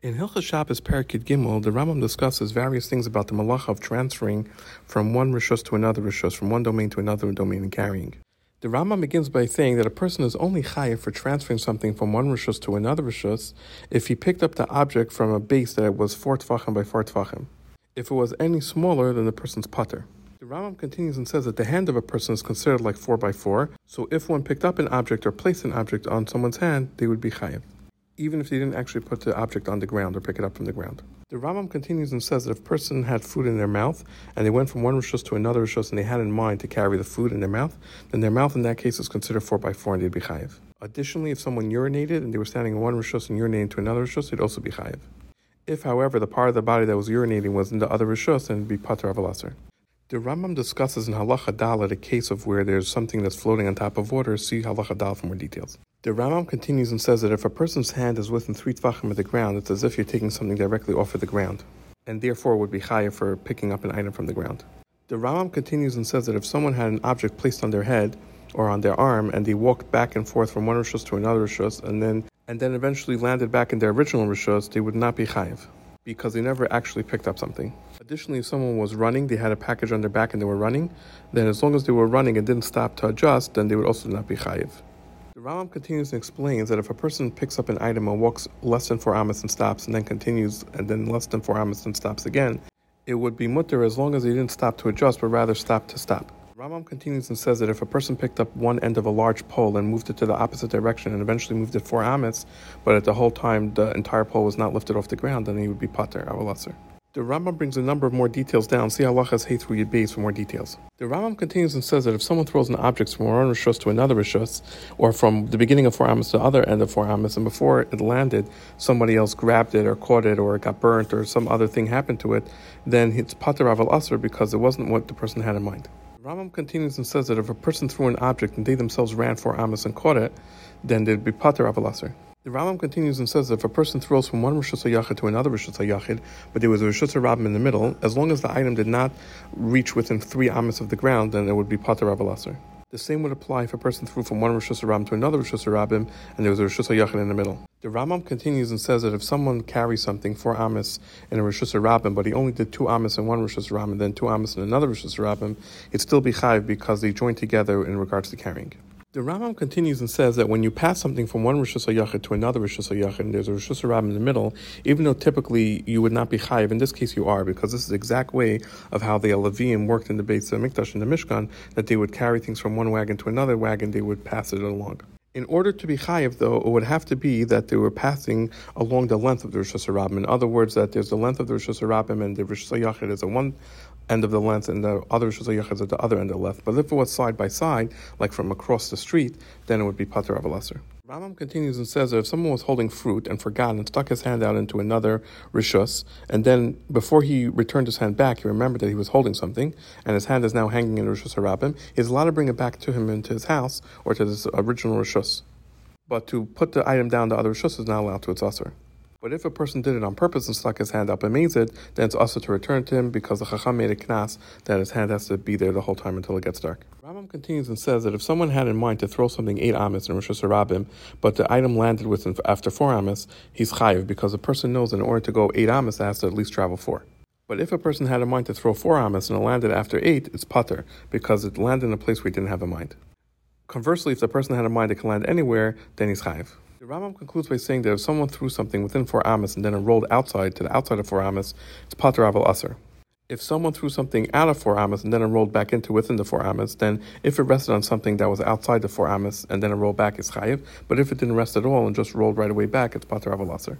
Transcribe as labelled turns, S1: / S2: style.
S1: In Hilchas Shabbos Parakid Gimel, the Rambam discusses various things about the malacha of transferring from one rishus to another rishus, from one domain to another domain, and carrying. The Rambam begins by saying that a person is only chayiv for transferring something from one rishus to another rishus if he picked up the object from a base that was four tvachim by four tvachim. If it was any smaller than the person's patur. The Rambam continues and says that the hand of a person is considered like four by four, so if one picked up an object or placed an object on someone's hand, they would be chayiv even if they didn't actually put the object on the ground or pick it up from the ground. The Rambam continues and says that if a person had food in their mouth and they went from one rishus to another rishus and they had in mind to carry the food in their mouth, then their mouth in that case is considered four by four and they'd be chayiv. Additionally, if someone urinated and they were standing in one rishus and urinating to another rishus, they'd also be chayiv. If, however, the part of the body that was urinating was in the other rishus, then it'd be pater avalasar. The Rambam discusses in Halacha Dalet a case of where there's something that's floating on top of water. See Halacha Dalet for more details. The Rambam continues and says that if a person's hand is within three tvachim of the ground, it's as if you're taking something directly off of the ground, and therefore would be chayiv for picking up an item from the ground. The Rambam continues and says that if someone had an object placed on their head or on their arm, and they walked back and forth from one rishus to another rishus, and then and then eventually landed back in their original rishus, they would not be chayiv because they never actually picked up something. Additionally, if someone was running, they had a package on their back and they were running, then as long as they were running and didn't stop to adjust, then they would also not be chayiv. The continues and explains that if a person picks up an item and walks less than four amos and stops, and then continues, and then less than four amos and stops again, it would be mutter as long as he didn't stop to adjust, but rather stop to stop. Rambam continues and says that if a person picked up one end of a large pole and moved it to the opposite direction and eventually moved it four amos, but at the whole time the entire pole was not lifted off the ground, then he would be pater, avalasser. The Rambam brings a number of more details down. See halachas hey through Yud for more details. The Rambam continues and says that if someone throws an object from one rishus to another rishus, or from the beginning of four amas to the other end of four amas, and before it landed, somebody else grabbed it or caught it or it got burnt or some other thing happened to it, then it's pater aval because it wasn't what the person had in mind. The Rambam continues and says that if a person threw an object and they themselves ran for Amos and caught it, then they'd be Pater Avalasar. The Rambam continues and says that if a person throws from one Rishus Yachid to another Rishus Yachid, but there was a Rishus Rabbim in the middle, as long as the item did not reach within three Amos of the ground, then it would be Pater Avalasar. The same would apply if a person threw from one Rosh Hashanah to another Rosh Hashanah and there was a Rosh Hashanah in the middle. The Rambam continues and says that if someone carries something four Amos in a Rishus Harabim, but he only did two Amos in one Rosh and then two Amos in another Rosh Hashanah, it'd still be Chayv because they joined together in regards to carrying. The Rambam continues and says that when you pass something from one Rosh Hashanah to another Rosh Hashanah, and there's a Rosh Hashanah in the middle, even though typically you would not be chayiv, in this case you are, because this is the exact way of how the Leviim worked in the Beit Mikdash in the Mishkan, that they would carry things from one wagon to another wagon, they would pass it along. In order to be chayiv, though, it would have to be that they were passing along the length of the Rishus Harabim. In other words, that there's the length of the Rishus Harabim and the Rosh Hashanah is at one end of the length and the other Rosh Hashanah is at the other end of the length. But if it was side by side, like from across the street, then it would be Pater Avalasar. Rambam continues and says that if someone was holding fruit and forgot and stuck his hand out into another rishus, and then before he returned his hand back, he remembered that he was holding something, and his hand is now hanging in rishus harabim, he's allowed to bring it back to him into his house or to his original rishus. But to put the item down to other rishus is not allowed to its usher. But if a person did it on purpose and stuck his hand up and made it, then it's also to return to him because the Chacham made a knas that his hand has to be there the whole time until it gets dark. Continues and says that if someone had in mind to throw something eight amis in Rishus Harabim, but the item landed within after four amis, he's chayiv because the person knows in order to go eight amis, it has to at least travel four. But if a person had in mind to throw four amis and it landed after eight, it's patur because it landed in a place he didn't have in mind. Conversely, if the person had in mind it can land anywhere, then he's chayiv. The Rambam concludes by saying that if someone threw something within four amas and then it rolled outside to the outside of four amas, it's pater aval aser. If someone threw something out of four amas and then it rolled back into within the four amas, then if it rested on something that was outside the four amas and then it rolled back, it's chayiv. But if it didn't rest at all and just rolled right away back, it's pater aval aser.